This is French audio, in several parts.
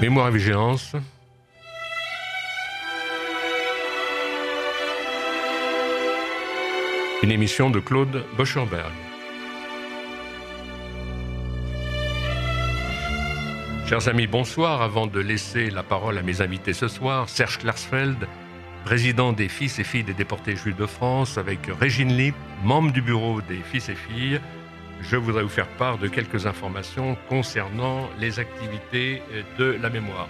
Mémoire et vigilance. Une émission de Claude Boschenberg. Chers amis, bonsoir. Avant de laisser la parole à mes invités ce soir, Serge Klarsfeld, président des fils et filles des déportés juifs de France, avec Régine Lipp, membre du bureau des fils et filles, je voudrais vous faire part de quelques informations concernant les activités de la mémoire.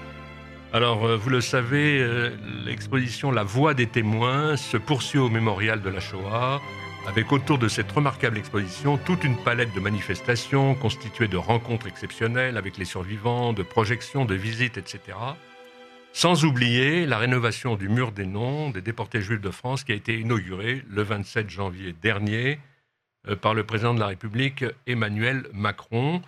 Alors, euh, vous le savez, euh, l'exposition La Voix des témoins se poursuit au mémorial de la Shoah, avec autour de cette remarquable exposition toute une palette de manifestations constituées de rencontres exceptionnelles avec les survivants, de projections, de visites, etc. Sans oublier la rénovation du mur des noms des déportés juifs de France qui a été inaugurée le 27 janvier dernier euh, par le président de la République Emmanuel Macron.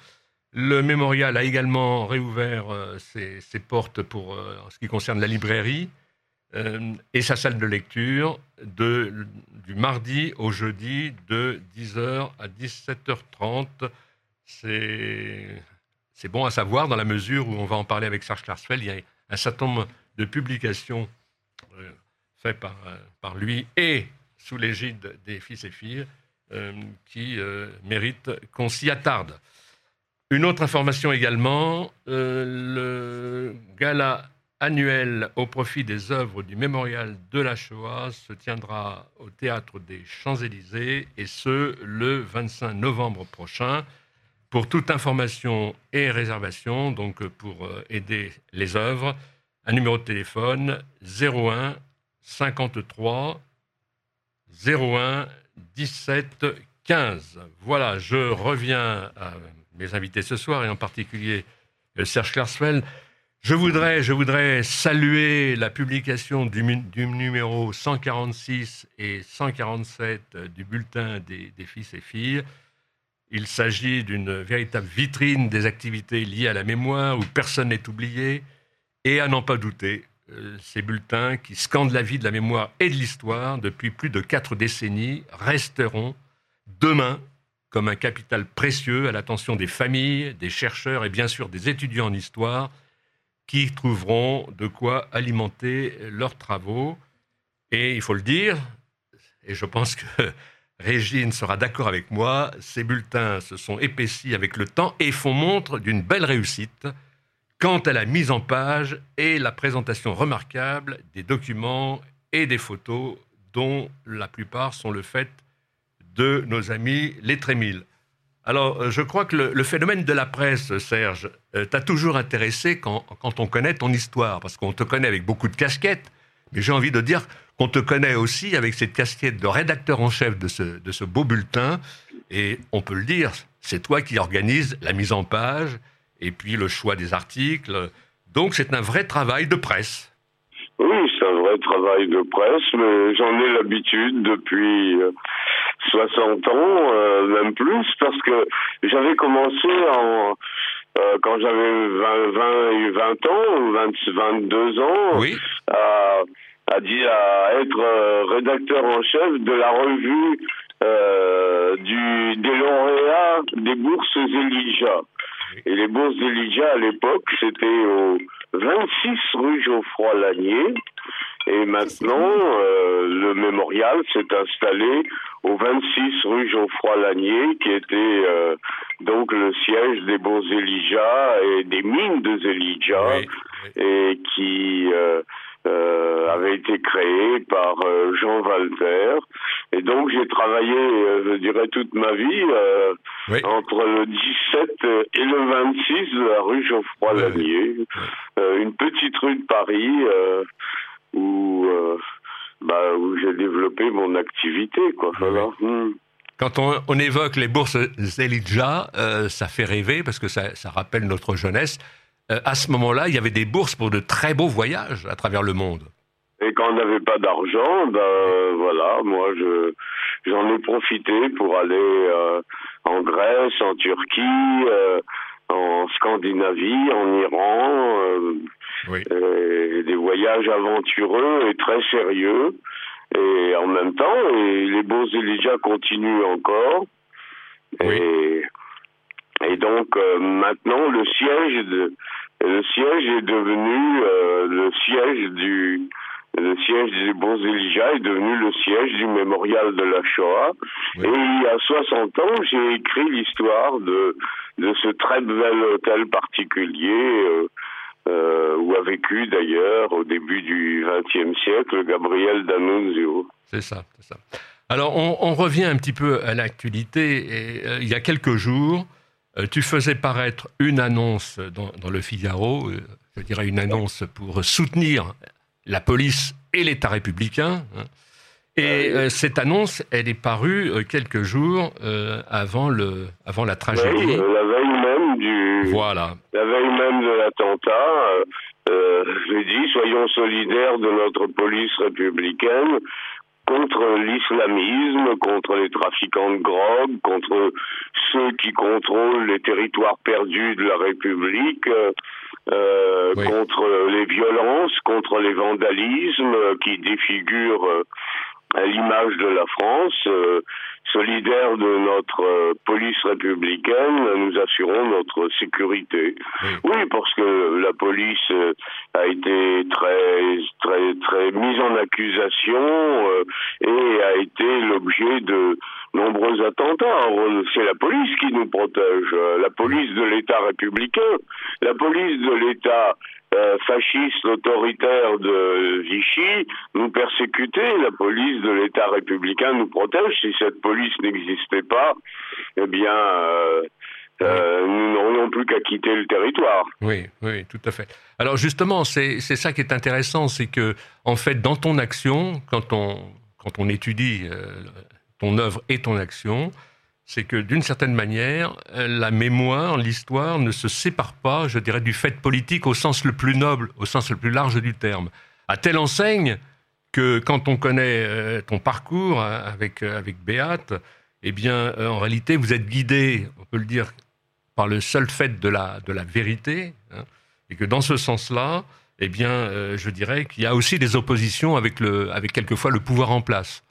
Le mémorial a également réouvert euh, ses, portes pour euh, ce qui concerne la librairie et sa salle de lecture de, du mardi au jeudi de 10h à 17h30. C'est bon à savoir dans la mesure où on va en parler avec Serge Klarsfeld. Il y a un certain nombre de publications faites par, par lui et sous l'égide des fils et filles euh, qui euh, mérite qu'on s'y attarde. Une autre information également, euh, le gala annuel au profit des œuvres du mémorial de la Shoah se tiendra au théâtre des Champs-Élysées et ce le 25 novembre prochain. Pour toute information et réservation, donc pour aider les œuvres, un numéro de téléphone 01 53 01 17 15. Voilà, je reviens à mes invités ce soir et en particulier euh, Serge Klarsfeld. Je voudrais, je voudrais saluer la publication du, numéro 146 et 147 euh, du bulletin des, des fils et filles. Il s'agit d'une véritable vitrine des activités liées à la mémoire où personne n'est oublié. Et à n'en pas douter, euh, ces bulletins qui scandent la vie de la mémoire et de l'histoire depuis plus de quatre décennies resteront demain comme un capital précieux à l'attention des familles, des chercheurs et bien sûr des étudiants en histoire qui trouveront de quoi alimenter leurs travaux. Et il faut le dire, et je pense que Régine sera d'accord avec moi, ces bulletins se sont épaissis avec le temps et font montre d'une belle réussite quant à la mise en page et la présentation remarquable des documents et des photos dont la plupart sont le fait de nos amis les Trémilles. Alors, euh, je crois que le, phénomène de la presse, Serge, euh, t'a toujours intéressé quand, on connaît ton histoire, parce qu'on te connaît avec beaucoup de casquettes, mais j'ai envie de dire qu'on te connaît aussi avec cette casquette de rédacteur en chef de ce, de ce beau bulletin, et on peut le dire, c'est toi qui organises la mise en page, et puis le choix des articles. Donc c'est un vrai travail de presse. Oui, c'est un vrai travail de presse, mais j'en ai l'habitude depuis 60 euh, ans, euh, même plus, parce que j'avais commencé en, euh, quand j'avais 20, 20, 20 ans, 20, 22 ans, oui. à, à, à, être rédacteur en chef de la revue du, des lauréats des bourses Elijah. Et les bourses d'Elijah à l'époque, c'était au 26 rue Geoffroy-Lanier. Et maintenant, euh, le mémorial s'est installé au 26 rue Geoffroy-Lanier, qui était euh, donc le siège des bourses Elijah et des mines de Elijah, et qui euh, avait été créé par euh, Jean Walter. Et donc j'ai travaillé, euh, je dirais, toute ma vie entre le 17 et le 26 de la rue Geoffroy-Lanier, une petite rue de Paris où, bah, où j'ai développé mon activité. Quoi, hmm. Quand on, évoque les bourses Zelidja, ça fait rêver parce que ça, ça rappelle notre jeunesse. Euh, à ce moment-là, il y avait des bourses pour de très beaux voyages à travers le monde. Et quand on n'avait pas d'argent, ben voilà, moi je j'en ai profité pour aller euh, en Grèce, en Turquie, euh, en Scandinavie, en Iran, des voyages aventureux et très sérieux. Et en même temps, et les bourses Elijah continuent encore. Oui. Et, et donc maintenant, le siège de, le siège est devenu le siège du le siège Bourses Elijah est devenu le siège du mémorial de la Shoah. Et il y a 60 ans, j'ai écrit l'histoire de, de ce très bel hôtel particulier euh, euh, où a vécu d'ailleurs au début du XXe siècle Gabriel D'Annunzio. C'est ça, c'est ça. Alors on, on, revient un petit peu à l'actualité. Et euh, il y a quelques jours, euh, tu faisais paraître une annonce dans, dans le Figaro, euh, je dirais une annonce pour soutenir la police et l'État républicain. Hein. Et euh, cette annonce, elle est parue euh, quelques jours euh, avant, le, avant la tragédie. Oui, la veille même du. Voilà. La veille même de l'attentat. J'ai dit, soyons solidaires de notre police républicaine contre l'islamisme, contre les trafiquants de drogue, contre ceux qui contrôlent les territoires perdus de la République. Euh, contre les violences, contre les vandalismes qui défigurent euh, l'image de la France. Euh, solidaire de notre police républicaine, nous assurons notre sécurité. Oui. parce que la police a été très, très mise en accusation et a été l'objet de nombreux attentats. C'est la police qui nous protège, euh, la police de l'État républicain, la police de l'État euh, fasciste autoritaire de Vichy nous persécutait, la police de l'État républicain nous protège. Si cette police n'existait pas, eh bien, euh, nous n'aurions plus qu'à quitter le territoire. Oui, oui, tout à fait. Alors justement, c'est ça qui est intéressant, c'est que, en fait, dans ton action, quand on, quand on étudie ton œuvre et ton action, c'est que d'une certaine manière, la mémoire, l'histoire ne se sépare pas, je dirais, du fait politique au sens le plus noble, au sens le plus large du terme. À telle enseigne que quand on connaît euh, ton parcours hein, avec, euh, avec Béate, eh bien, euh, en réalité, vous êtes guidé, on peut le dire, par le seul fait de la, de la vérité, hein, et que dans ce sens-là, eh bien, je dirais qu'il y a aussi des oppositions avec, le, avec quelquefois le pouvoir en place.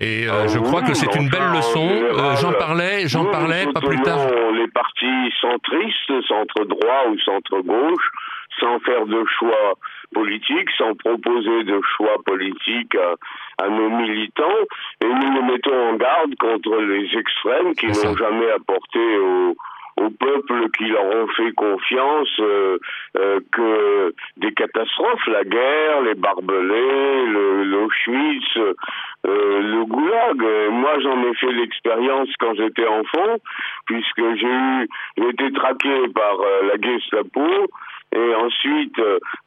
Et euh, je crois que c'est une belle leçon. Euh, j'en parlais, j'en parlais pas plus tard. Les partis centristes, centre droit ou centre gauche, sans faire de choix politiques, sans proposer de choix politiques à, à nos militants, et nous nous mettons en garde contre les extrêmes qui n'ont jamais apporté au au peuple qui leur ont fait confiance euh, euh, que des catastrophes, la guerre, les barbelés, le, l'Auschwitz, euh, le goulag. moi, j'en ai fait l'expérience quand j'étais enfant, puisque j'ai eu, j'ai été traqué par la Gestapo. Et ensuite,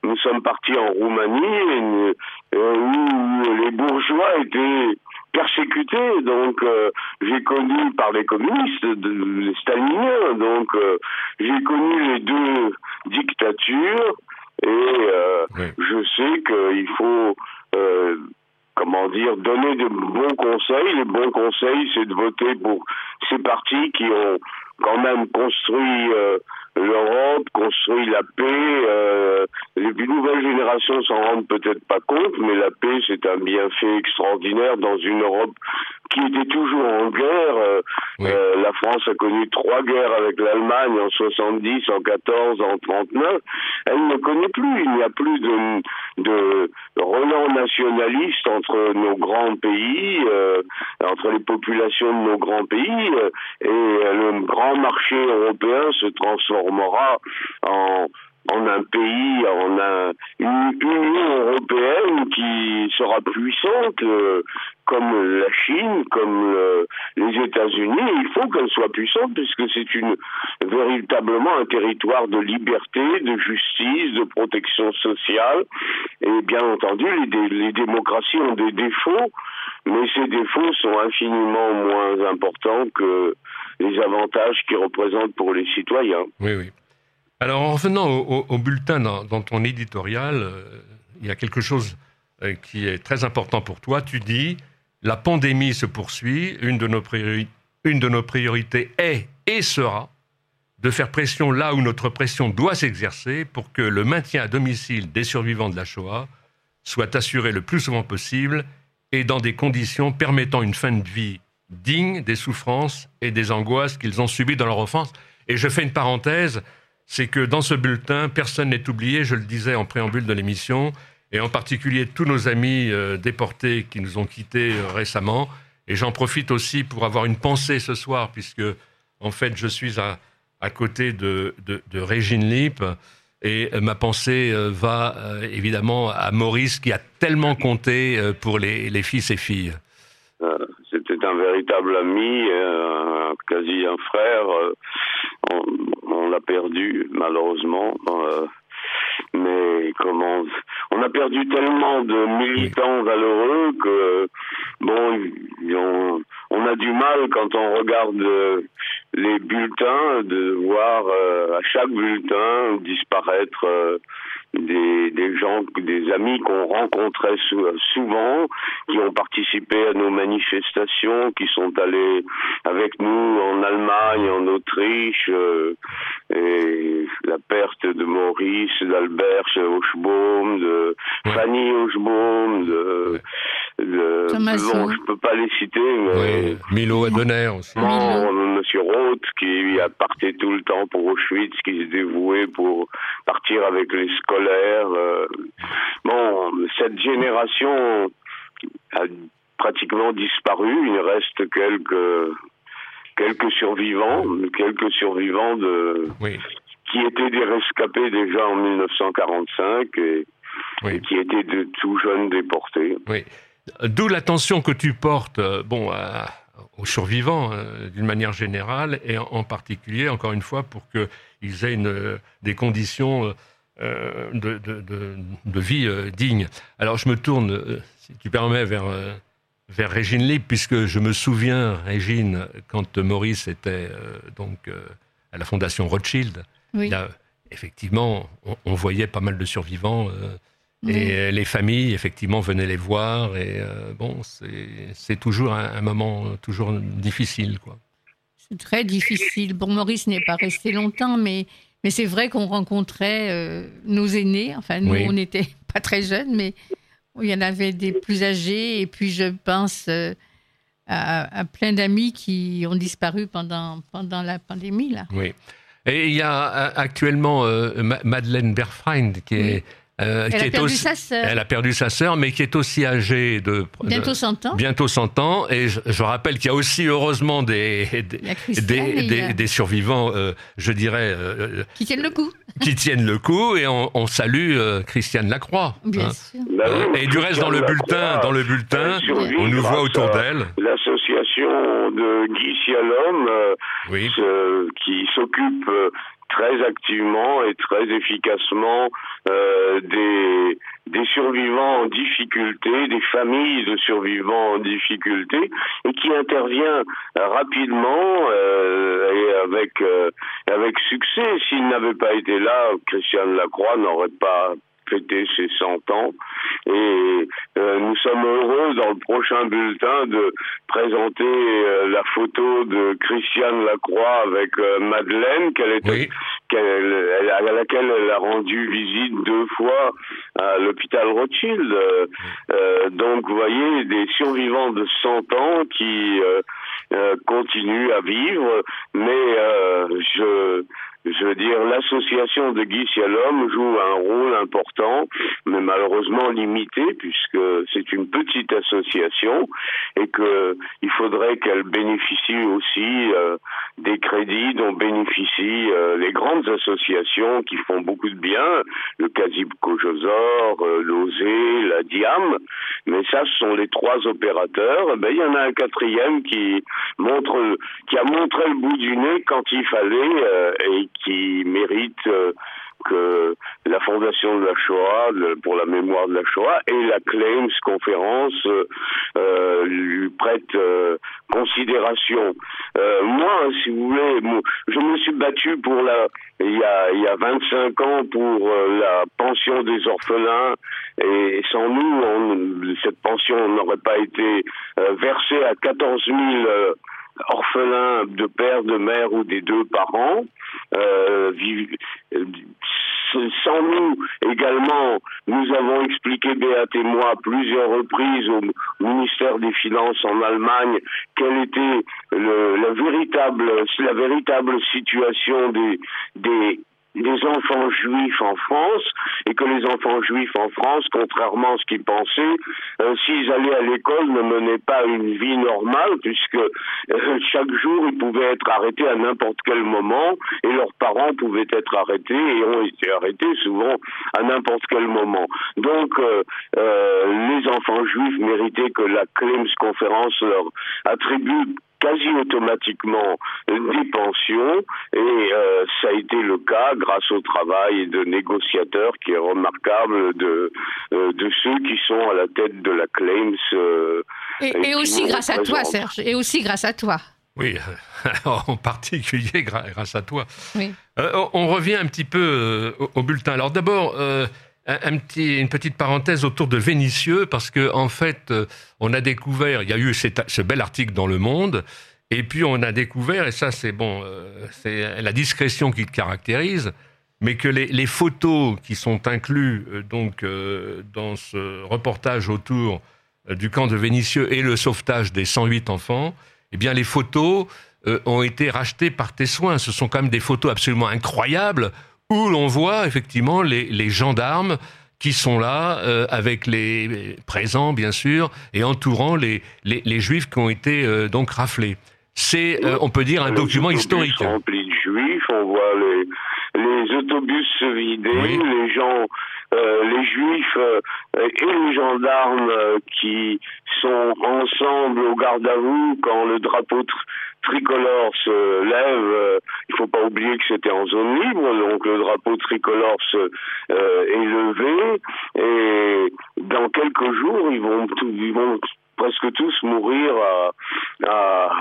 nous sommes partis en Roumanie, où les bourgeois étaient persécuté. Donc, euh, j'ai connu par les communistes, les staliniens. Donc, euh, j'ai connu les deux dictatures et euh, je sais qu'il faut, comment dire, donner de bons conseils. Les bons conseils, c'est de voter pour ces partis qui ont quand même construit l'Europe, construit la paix. Euh, les nouvelles générations s'en rendent peut-être pas compte, mais la paix, c'est un bienfait extraordinaire dans une Europe qui était toujours en guerre. Euh, euh, la France a connu trois guerres avec l'Allemagne en 70, en 14, en 39. Elle ne connaît plus. Il n'y a plus de, de relan nationaliste entre nos grands pays, euh, entre les populations de nos grands pays, et le grand marché européen se transformera en en un pays, en un, une Union européenne qui sera puissante, euh, comme la Chine, comme les États-Unis. Il faut qu'elle soit puissante puisque c'est une véritablement un territoire de liberté, de justice, de protection sociale. Et bien entendu, les, les démocraties ont des défauts, mais ces défauts sont infiniment moins importants que les avantages qu'ils représentent pour les citoyens. Oui, oui. Alors, en revenant au, bulletin dans, ton éditorial, euh, il y a quelque chose euh, qui est très important pour toi. Tu dis la pandémie se poursuit. Une de nos, une de nos priorités est et sera de faire pression là où notre pression doit s'exercer pour que le maintien à domicile des survivants de la Shoah soit assuré le plus souvent possible et dans des conditions permettant une fin de vie digne des souffrances et des angoisses qu'ils ont subies dans leur enfance. Et je fais une parenthèse c'est que dans ce bulletin, personne n'est oublié, je le disais en préambule de l'émission, et en particulier tous nos amis euh, déportés qui nous ont quittés euh, récemment. Et j'en profite aussi pour avoir une pensée ce soir, puisque en fait je suis à, à côté de, de, Régine Lipp. Et ma pensée euh, va évidemment à Maurice qui a tellement compté pour les, les fils et filles. Un véritable ami, quasi un frère. On, on l'a perdu malheureusement mais comment on a perdu tellement de militants valeureux que bon on, a du mal quand on regarde les bulletins de voir euh, à chaque bulletin disparaître euh, des, des gens, des amis qu'on rencontrait souvent, qui ont participé à nos manifestations, qui sont allés avec nous en Allemagne, en Autriche, euh, et la perte de Maurice, d'Albert Hochbaum, de Fanny Hochbaum, de, de bon, je peux pas les citer, mais Milo Adonner aussi. Monsieur Roth qui a parté tout le temps pour Auschwitz, qui se dévouait pour partir avec les scolaires. Euh. bon, cette génération a pratiquement disparu. Il reste quelques quelques survivants, quelques survivants de qui étaient des rescapés déjà en 1945 et, qui étaient de tout jeunes déportés. Oui. D'où l'attention que tu portes, euh, bon, aux survivants euh, d'une manière générale et en, particulier, encore une fois, pour qu'ils aient une, des conditions euh, de, de, vie dignes. Alors je me tourne, si tu permets, vers vers Régine Libre, puisque je me souviens, Régine, quand Maurice était donc à la Fondation Rothschild, effectivement, on, voyait pas mal de survivants et euh, les familles, effectivement, venaient les voir. Et euh, bon, c'est toujours un, moment toujours difficile, quoi. C'est très difficile. Bon, Maurice n'est pas resté longtemps, mais, mais c'est vrai qu'on rencontrait euh, nos aînés. Enfin, nous, on n'était pas très jeunes, mais il y en avait des plus âgés. Et puis, je pense à, plein d'amis qui ont disparu pendant, pendant la pandémie, là. Oui. Et il y a actuellement Madeleine Berfrein, qui est euh, elle, a perdu sa sœur. elle a perdu sa sœur, mais qui est aussi âgée de bientôt 100 ans. Bientôt 100 ans, et je, rappelle qu'il y a aussi heureusement des des, des, survivants, euh, je dirais, euh, qui tiennent le coup, qui tiennent le coup, et on, salue Christiane Lacroix. Bien hein. sûr. Bah et du reste dans le bulletin, dans le bulletin, on nous voit autour d'elle. L'association de Guy Sialom, oui. qui s'occupe très activement et très efficacement euh, des, des survivants en difficulté, des familles de survivants en difficulté, et qui intervient rapidement euh, et avec avec succès. S'il n'avait pas été là, Christiane Lacroix n'aurait pas fêter ses 100 ans. Et euh, nous sommes heureux dans le prochain bulletin de présenter euh, la photo de Christiane Lacroix avec euh, Madeleine, qu'elle était, à laquelle elle a rendu visite deux fois à l'hôpital Rothschild. donc, vous voyez, des survivants de 100 ans qui continuent à vivre, mais je je veux dire, l'association de Guy Sialom joue un rôle important, mais malheureusement limité, puisque c'est une petite association et que il faudrait qu'elle bénéficie aussi euh, des crédits dont bénéficient euh, les grandes associations qui font beaucoup de bien, le Casib Cojosor, euh, la Diam, mais ça, ce sont les trois opérateurs. Ben, il y en a un quatrième qui montre, qui a montré le bout du nez quand il fallait et qui mérite euh, que la Fondation de la Shoah, pour la mémoire de la Shoah, et la Claims conférence euh, euh, lui prête considération. moi, si vous voulez, je me suis battu pour la, il y a, il y a 25 ans pour la pension des orphelins, et sans nous, cette pension n'aurait pas été versée à 14 000 orphelins de père, de mère ou des deux parents. Euh, sans nous également, nous avons expliqué, Béat et moi, plusieurs reprises au ministère des Finances en Allemagne, quelle était la, véritable, la véritable situation des, des des enfants juifs en France et que les enfants juifs en France, contrairement à ce qu'ils pensaient, euh, s'ils allaient à l'école, ne menaient pas une vie normale puisque euh, chaque jour ils pouvaient être arrêtés à n'importe quel moment et leurs parents pouvaient être arrêtés et ont été arrêtés souvent à n'importe quel moment. Donc euh, les enfants juifs méritaient que la Clems conférence leur attribue quasi automatiquement des pensions et euh, ça a été le cas grâce au travail de négociateurs qui est remarquable de euh, de ceux qui sont à la tête de la Claims. Euh, et, aussi grâce à toi, Serge, et aussi grâce à toi. Oui, en particulier grâce à toi. Oui. on revient un petit peu au, bulletin. Alors d'abord, un, petit, une petite parenthèse autour de Vénitieux, parce que en fait, euh, on a découvert, il y a eu ce bel article dans Le Monde, et puis on a découvert, et ça c'est bon, euh, c'est la discrétion qui te caractérise, mais que les, photos qui sont incluses euh, donc dans ce reportage autour du camp de Vénitieux et le sauvetage des 108 enfants, eh bien les photos ont été rachetées par tes soins. Ce sont quand même des photos absolument incroyables où l'on voit effectivement les, gendarmes qui sont là, euh, avec les présents bien sûr, et entourant les, les, juifs qui ont été euh, donc raflés. C'est, euh, on peut dire, un document historique. Rempli de juifs, on voit les, les autobus se vider, les gens, les juifs et les gendarmes qui sont ensemble au garde à vous quand le drapeau tricolore se lève, euh, il faut pas oublier que c'était en zone libre, donc le drapeau tricolore se, euh, est levé et dans quelques jours ils vont, ils vont presque tous mourir à,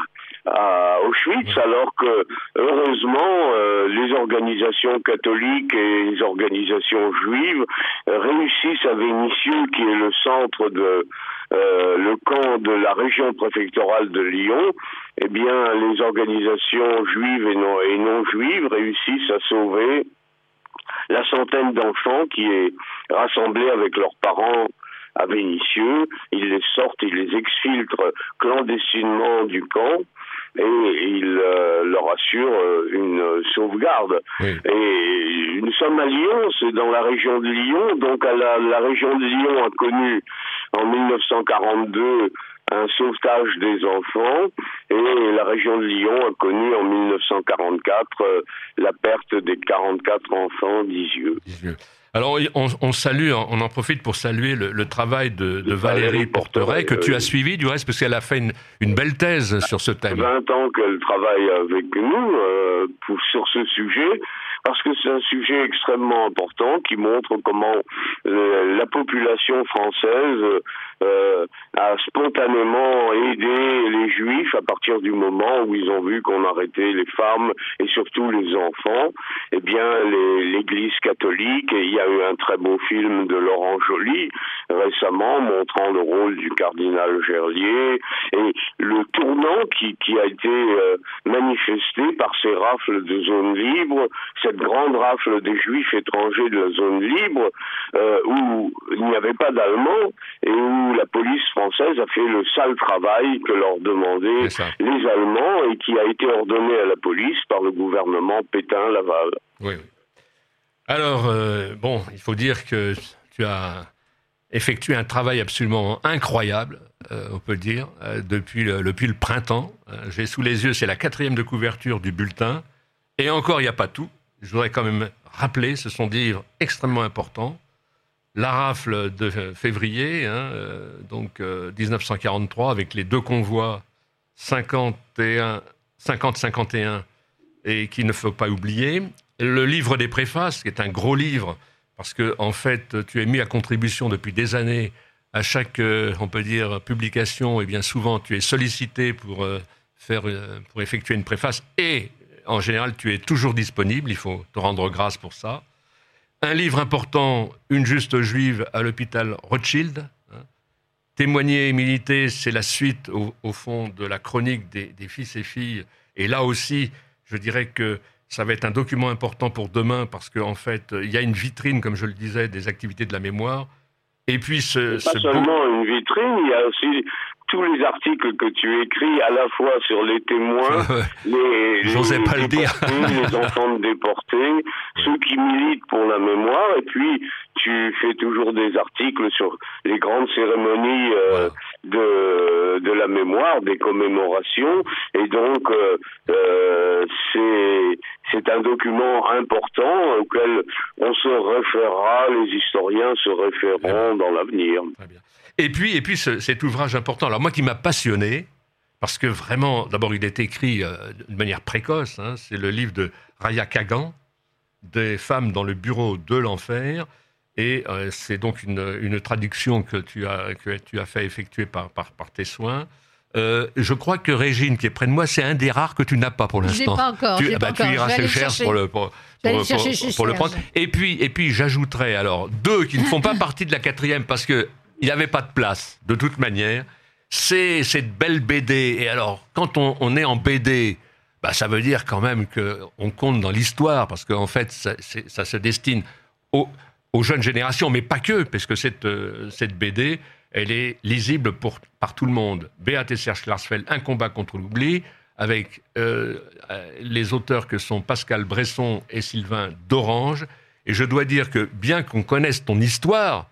à, Auschwitz, alors que heureusement euh, les organisations catholiques et les organisations juives réussissent à Vénissieux, qui est le centre de euh, le camp de la région préfectorale de Lyon, eh bien, les organisations juives et non, et non juives réussissent à sauver la centaine d'enfants qui est rassemblée avec leurs parents à Vénissieux. Ils les sortent, ils les exfiltrent clandestinement du camp et il euh, leur assure euh, une sauvegarde. Et nous sommes à Lyon, c'est dans la région de Lyon, donc à la, la région de Lyon a connu en 1942 un sauvetage des enfants et la région de Lyon a connu en 1944 euh, la perte des 44 enfants d'Isieux. Alors, on, salue, on en profite pour saluer le, travail de, Valérie Porteret, que tu as suivi du reste, parce qu'elle a fait une, belle thèse sur ce thème. 20 ans qu'elle travaille avec nous euh, sur ce sujet, parce que c'est un sujet extrêmement important qui montre comment euh, la population française euh, a spontanément aidé les juifs à partir du moment où ils ont vu qu'on arrêtait les femmes et surtout les enfants. Eh bien, l'Église catholique, et il y a eu un très beau film de Laurent Joly récemment montrant le rôle du cardinal Gerlier et le tournant qui, a été euh, manifesté par ces rafles de zones libres, cette grande rafle des juifs étrangers de la zone libre, euh, où il n'y avait pas d'Allemands et où la police française a fait le sale travail que leur demandaient les Allemands et qui a été ordonné à la police par le gouvernement Pétain-Laval. Oui, oui. Alors, euh, bon, il faut dire que tu as effectué un travail absolument incroyable, euh, on peut le dire, euh, depuis, le, depuis le printemps. J'ai sous les yeux, c'est la quatrième de couverture du bulletin. Et encore, il n'y a pas tout. Je voudrais quand même rappeler, ce sont des livres extrêmement importants la rafle de février, hein, euh, donc 1943, euh, avec les deux convois 50-51 et qu'il ne faut pas oublier. Le livre des préfaces, qui est un gros livre, parce que en fait, tu es mis à contribution depuis des années à chaque, euh, on peut dire, publication, et bien souvent tu es sollicité pour faire, pour effectuer une préface, et en général tu es toujours disponible. Il faut te rendre grâce pour ça. Un livre important, Une juste juive à l'hôpital Rothschild. Hein. Témoigner et militer, c'est la suite, au, fond, de la chronique des, fils et filles. Et là aussi, je dirais que ça va être un document important pour demain parce qu'en fait, il y a une vitrine, comme je le disais, des activités de la mémoire. Et puis ce, une vitrine, il y a aussi tous les articles que tu écris à la fois sur les témoins, les, les, pas le dire. les enfants déportés, ceux qui militent pour la mémoire, et puis tu fais toujours des articles sur les grandes cérémonies euh, de, de la mémoire, des commémorations, et donc euh, euh, c'est c'est un document important auquel on se référera, les historiens se référeront dans l'avenir. Et puis, et puis cet ouvrage important, alors moi qui m'a passionné, parce que vraiment, d'abord il est écrit euh, de manière précoce, hein, c'est le livre de Raya Kagan, Des femmes dans le bureau de l'enfer, et euh, c'est donc une, traduction que tu as, que tu as fait effectuer par, par, tes soins. Euh, je crois que Régine, qui est près de moi, c'est un des rares que tu n'as pas pour l'instant. pas encore. Tu, bah, tu iras chercher pour le, pour, le prendre. Et puis, et puis j'ajouterai alors deux qui ne font pas partie de la quatrième parce que il n'y avait pas de place, de toute manière. C'est cette belle BD. Et alors, quand on, est en BD, bah, ça veut dire quand même qu'on compte dans l'histoire, parce qu'en fait, ça, se destine aux, jeunes générations, mais pas que, parce que cette, euh, cette BD, elle est lisible pour, par tout le monde. Beat et Serge Klarsfeld, Un combat contre l'oubli, avec euh, les auteurs que sont Pascal Bresson et Sylvain d'Orange. Et je dois dire que bien qu'on connaisse ton histoire,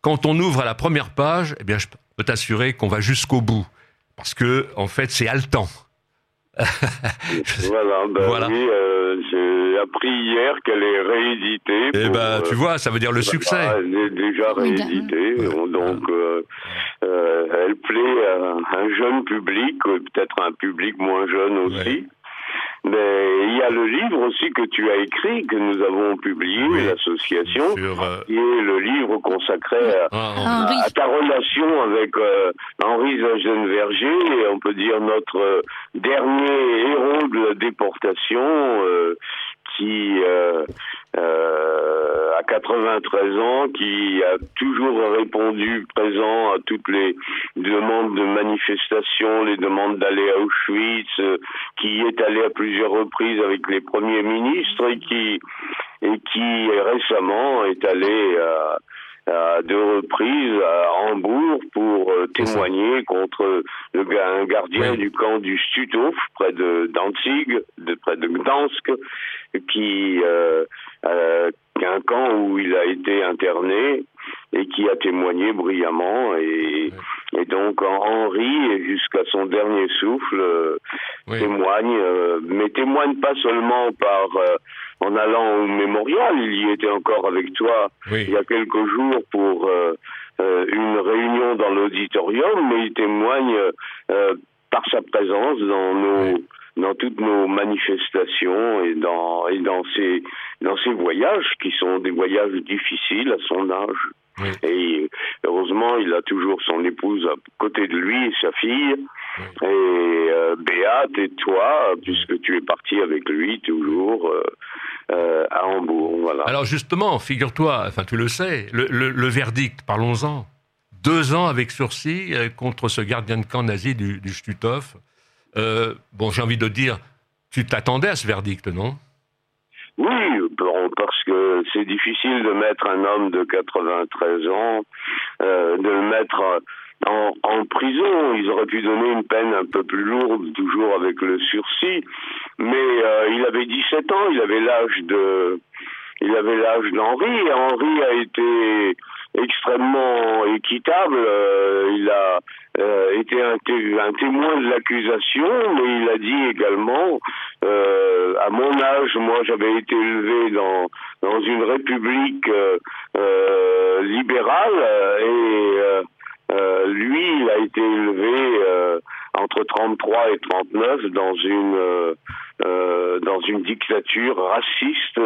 quand on ouvre à la première page, eh bien, je peux t'assurer qu'on va jusqu'au bout. Parce que, en fait, c'est haletant. voilà, ben Oui, euh, j'ai appris hier qu'elle est rééditée. Eh ben, tu vois, ça veut dire le bah, succès. Bah, elle est déjà rééditée, donc euh, euh, elle plaît à un jeune public, peut-être un public moins jeune aussi. Mais il y a le livre aussi que tu as écrit, que nous avons publié, l'association, euh, qui est le livre consacré à, ah, ta relation avec euh, Henri Zagenverger, et on peut dire notre euh, dernier héros de la déportation, euh, qui euh, euh, a 93 ans, qui a toujours répondu présent à toutes les demandes de manifestation, les demandes d'aller à Auschwitz, euh, qui est allé à plusieurs reprises avec les premiers ministres et qui et qui récemment est allé à à deux reprises à Hambourg pour euh, témoigner contre le, un gardien du camp du Stutthof près de Danzig, de, près de Gdansk, qui euh, euh, un camp où il a été interné et qui a témoigné brillamment et, et donc Henri jusqu'à son dernier souffle euh, témoigne mais témoigne pas seulement par en allant au mémorial. Il y était encore avec toi il y a quelques jours pour euh, euh, une réunion dans l'auditorium, mais il témoigne euh, par sa présence dans nos dans toutes nos manifestations et dans et dans ses dans ses voyages qui sont des voyages difficiles à son âge. Et heureusement, il a toujours son épouse à côté de lui et sa fille. Et euh, Béate et toi, puisque tu es parti avec lui toujours, euh, à Hambourg. Voilà. Alors justement, figure-toi, enfin tu le sais, le, verdict, parlons-en. Deux ans avec sursis euh, contre ce gardien de camp nazi du, du Stutthof. Euh, bon, j'ai envie de dire, tu t'attendais à ce verdict, non? Oui, parce que c'est difficile de mettre un homme de 93 ans, de le mettre en, prison. Ils auraient pu donner une peine un peu plus lourde, toujours avec le sursis. Mais euh, il avait 17 ans, il avait l'âge de, il avait l'âge d'Henri. Henri a été extrêmement équitable. Euh, il a euh, été un, un, témoin de l'accusation, mais il a dit également, euh, à mon âge, moi j'avais été élevé dans dans une république libérale et euh, lui, il a été élevé euh, entre 33 et 39 dans une euh, dans une dictature raciste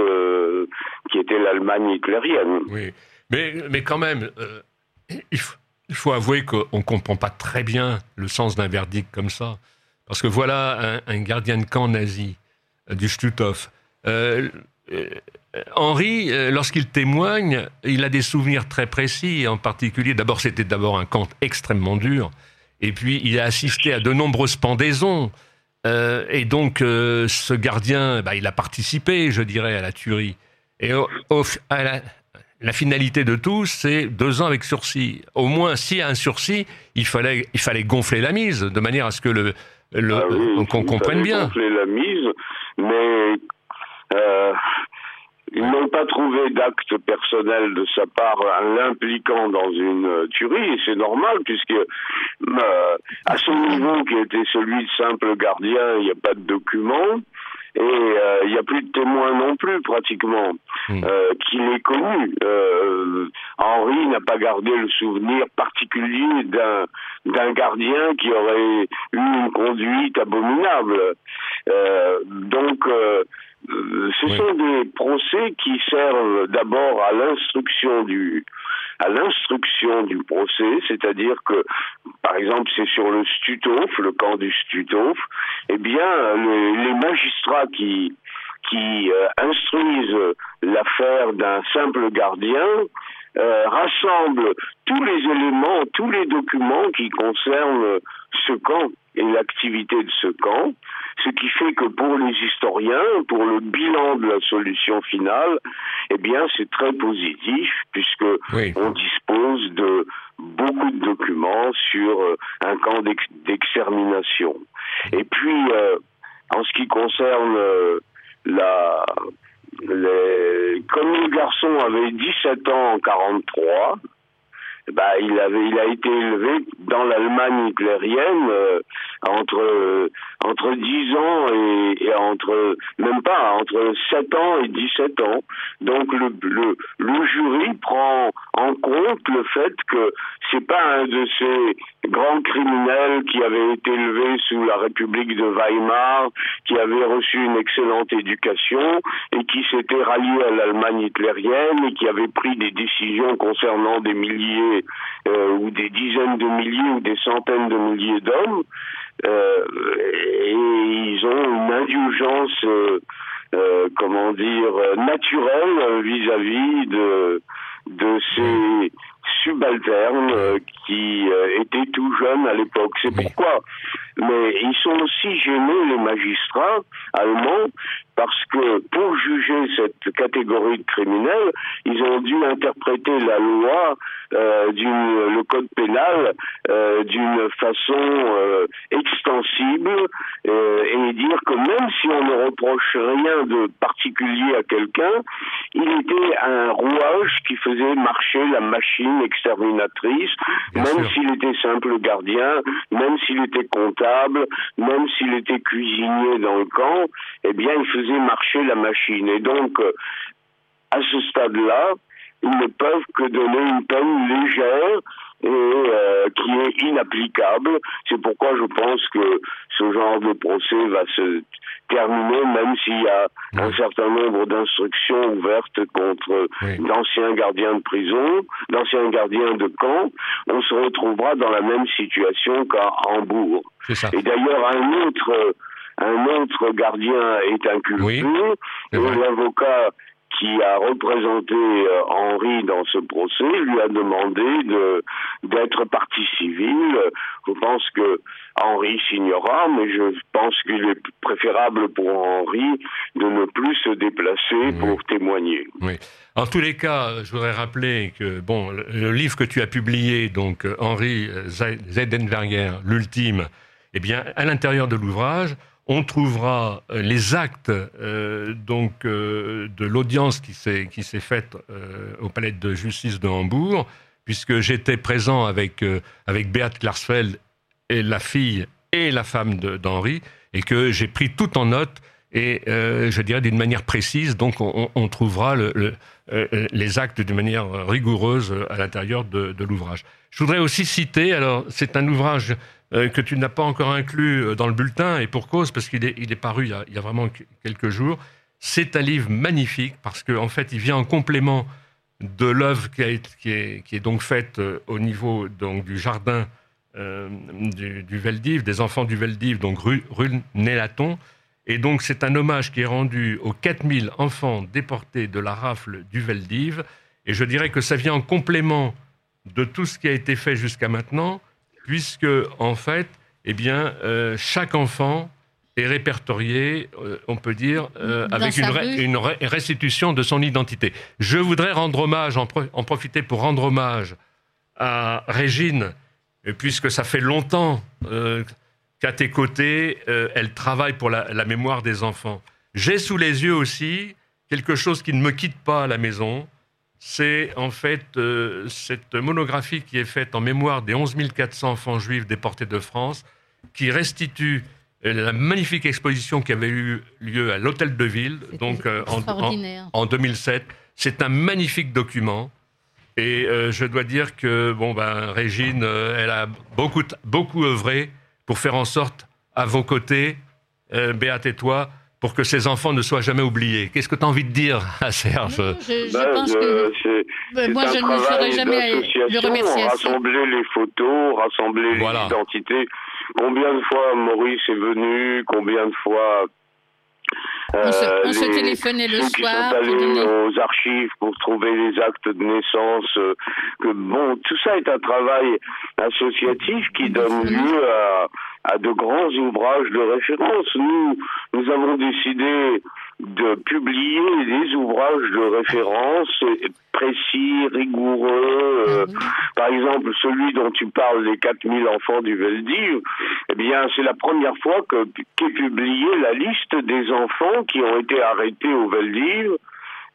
qui était l'Allemagne hitlérienne. Oui, mais mais quand même, il faut, il, faut, avouer qu'on ne comprend pas très bien le sens d'un verdict comme ça, parce que voilà un, gardien de camp nazi du Stutthof. Henri, euh, lorsqu'il témoigne, il a des souvenirs très précis, en particulier, d'abord c'était d'abord un camp extrêmement dur, et puis il a assisté à de nombreuses pendaisons, euh, et donc euh, ce gardien, bah, il a participé, je dirais, à la tuerie. Et la finalité de tout, c'est deux ans avec sursis. Au moins, s'il y a un sursis, il fallait, il fallait gonfler la mise de manière à ce que le, le Ah qu'on comprenne bien. Gonfler la mise, mais euh, ils n'ont pas trouvé d'acte personnel de sa part l'impliquant dans une tuerie, et c'est normal, puisque euh, à son niveau, qui était celui de simple gardien, il n'y a pas de documents. Et euh, il n'y a plus de témoins non plus, pratiquement, Mm. euh, qu'il est connu. Euh, Henri n'a pas gardé le souvenir particulier d'un d'un gardien qui aurait eu une conduite abominable. Euh, donc, euh, ce Oui. sont des procès qui servent d'abord à l'instruction du à l'instruction du procès, c'est-à-dire que, par exemple, c'est sur le Stutof, le camp du Stutof, eh bien, les, les magistrats qui qui euh, instruisent l'affaire d'un simple gardien euh, rassemblent tous les éléments, tous les documents qui concernent ce camp et l'activité de ce camp, ce qui fait que pour les historiens, pour le bilan de la solution finale, eh bien c'est très positif puisque Oui. on dispose de beaucoup de documents sur euh, un camp d'ex- d'extermination. Et puis, euh, en ce qui concerne euh, la, les, comme le garçon avait 17 ans en 43, bah, il avait, il a été élevé dans l'Allemagne hitlérienne euh, entre entre 10 ans et, et entre même pas entre 7 ans et 17 ans. Donc le, le le jury prend en compte le fait que c'est pas un de ces grands criminels qui avait été élevé sous la République de Weimar, qui avait reçu une excellente éducation et qui s'était rallié à l'Allemagne hitlérienne et qui avait pris des décisions concernant des milliers euh, ou des dizaines de milliers ou des centaines de milliers d'hommes. Euh, et ils ont une indulgence, euh, comment dire, naturelle vis-à-vis de de ces subalternes qui étaient tout jeunes à l'époque. C'est pourquoi. Mais ils sont aussi gênés, les magistrats allemands, parce que pour juger cette catégorie de criminels, ils ont dû interpréter la loi, euh, d'une, le code pénal, euh, d'une façon euh, extensible euh, et dire que même si on ne reproche rien de particulier à quelqu'un, il était un rouage qui faisait marcher la machine exterminatrice, Bien même s'il était simple gardien, même s'il était comptable, même s'il était cuisinier dans le camp, eh bien, il faisait marcher la machine. Et donc, euh, à ce stade-là, ils ne peuvent que donner une peine légère et euh, qui est inapplicable. C'est pourquoi je pense que ce genre de procès va se terminer, même s'il y a un certain nombre d'instructions ouvertes contre Oui. d'anciens gardiens de prison, d'anciens gardiens de camp. On se retrouvera dans la même situation qu'à Hambourg. Et d'ailleurs, un autre, un autre gardien est inculpé. Oui, et l'avocat qui a représenté euh, Henri dans ce procès lui a demandé de d'être partie civile. Je pense que Henri signera, mais je pense qu'il est préférable pour Henri de ne plus se déplacer Oui. pour témoigner. Oui. En tous les cas, je voudrais rappeler que bon, le, le livre que tu as publié, donc euh, Henri Zeidenberger, l'ultime, eh bien, à l'intérieur de l'ouvrage, on trouvera euh, les actes euh, donc euh, de l'audience qui s'est faite au palais de justice de Hambourg, puisque j'étais présent avec avec Beat Klarsfeld et la fille et la femme d'Henri, et que j'ai pris tout en note et je dirais d'une manière précise. Donc on, trouvera le, le, les actes d'une manière rigoureuse à l'intérieur de l'ouvrage. Je voudrais aussi citer, alors c'est un ouvrage euh, que tu n'as pas encore inclus euh, dans le bulletin, et pour cause, parce qu'il est, il est paru il y, a, vraiment qu- quelques jours. C'est un livre magnifique, parce qu'en en fait, il vient en complément de l'œuvre qui, qui, est, qui est donc faite euh, au niveau donc, du jardin du, du Veldiv, des enfants du Veldiv, donc rue, rue Nélaton. Et donc, c'est un hommage qui est rendu aux 4000 enfants déportés de la rafle du Veldiv. Et je dirais que ça vient en complément de tout ce qui a été fait jusqu'à maintenant, puisque, en fait, eh bien, euh, chaque enfant est répertorié, euh, on peut dire, euh, avec une, restitution de son identité. Je voudrais rendre hommage, en, profiter pour rendre hommage à Régine, puisque ça fait longtemps qu'à tes côtés, elle travaille pour la, mémoire des enfants. J'ai sous les yeux aussi quelque chose qui ne me quitte pas à la maison. C'est en fait cette monographie qui est faite en mémoire des 11 400 enfants juifs déportés de France, qui restitue la magnifique exposition qui avait eu lieu à l'Hôtel de Ville, donc euh, en, 2007. C'est un magnifique document. Et euh, je dois dire que bon ben Régine, euh, elle a beaucoup beaucoup œuvré pour faire en sorte à vos côtés, Béat et toi, pour que ces enfants ne soient jamais oubliés. Qu'est-ce que tu as envie de dire à Serge je, ben, pense que moi je ne ferai jamais le remercier. Rassembler les photos, rassembler les identités. Combien de fois Maurice est venu? Combien de fois on se, euh, téléphonait le soir. Qui sont allés aux archives pour trouver les actes de naissance. Euh, que bon, tout ça est un travail associatif qui donne lieu à, à de grands ouvrages de référence. Nous, nous avons décidé de publier des ouvrages de référence précis, rigoureux. Euh, par exemple, celui dont tu parles, les 4000 enfants du Veldiv, eh bien, c'est la première fois que qu'est publiée la liste des enfants qui ont été arrêtés au Veldiv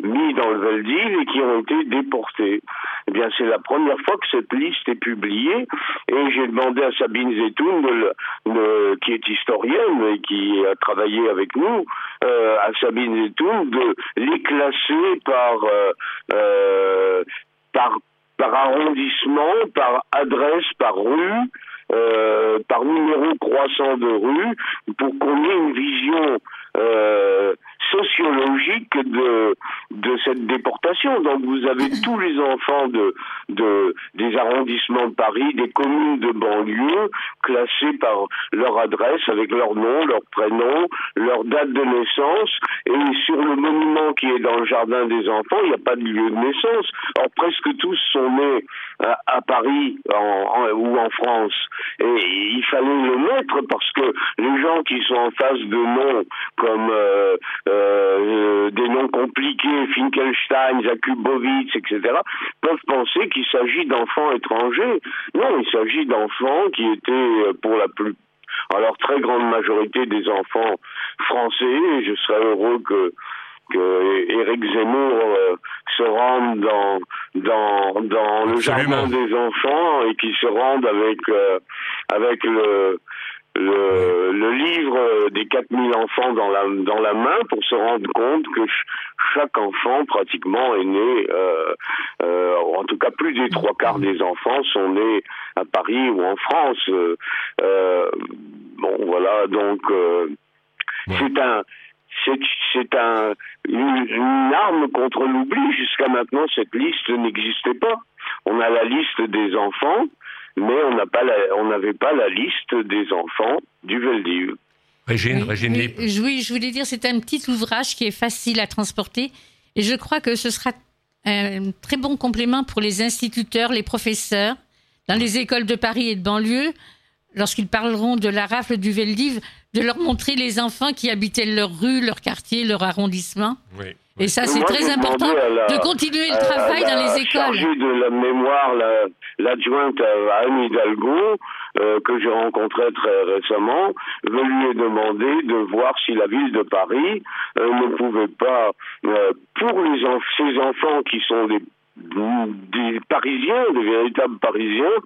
mis dans le Veldiv et qui ont été déportés. Eh bien, c'est la première fois que cette liste est publiée et j'ai demandé à Sabine Zetoun, qui est historienne et qui a travaillé avec nous, euh, à Sabine Zetoun, de les classer par, euh, euh, par, par arrondissement, par adresse, par rue, par numéro croissant de rue, pour qu'on ait une vision euh, sociologique de, de cette déportation. Donc vous avez tous les enfants de, de, des arrondissements de Paris, des communes de banlieue, classés par leur adresse, avec leur nom, leur prénom, leur date de naissance. Et sur le monument qui est dans le jardin des enfants, il n'y a pas de lieu de naissance. Or, presque tous sont nés à, Paris en, ou en France. Et il fallait le mettre parce que les gens qui sont en face de noms comme euh, euh, des noms compliqués, Finkelstein, Zakubowicz, etc., peuvent penser qu'il s'agit d'enfants étrangers. Non, il s'agit d'enfants qui étaient euh, pour la plus alors très grande majorité des enfants français et je serais heureux que que Éric Zemmour se rende dans dans dans le jardin des enfants et qu'il se rende avec avec le le, le, livre des 4000 enfants dans la, dans la main pour se rendre compte que chaque enfant pratiquement est né, euh, euh, en tout cas plus des trois quarts des enfants sont nés à Paris ou en France. Euh, bon voilà, donc euh, c'est un c'est un, une, une, arme contre l'oubli. Jusqu'à maintenant, cette liste n'existait pas. On a la liste des enfants, mais on n'avait pas la liste des enfants du Veldiv. Régine, oui, Régine oui, je voulais dire, c'est un petit ouvrage qui est facile à transporter, et je crois que ce sera un très bon complément pour les instituteurs, les professeurs, dans les écoles de Paris et de banlieue, lorsqu'ils parleront de la rafle du Veldiv, de leur montrer les enfants qui habitaient leur rue, leur quartier, leur arrondissement. Oui. Et ça, c'est très important de continuer le travail dans les écoles. De la mémoire, l'adjointe à Anne Hidalgo, euh, que j'ai rencontrée très récemment, je lui ai demandé de voir si la ville de Paris euh, ne pouvait pas, euh, pour les ces enfants qui sont des des Parisiens, des véritables Parisiens,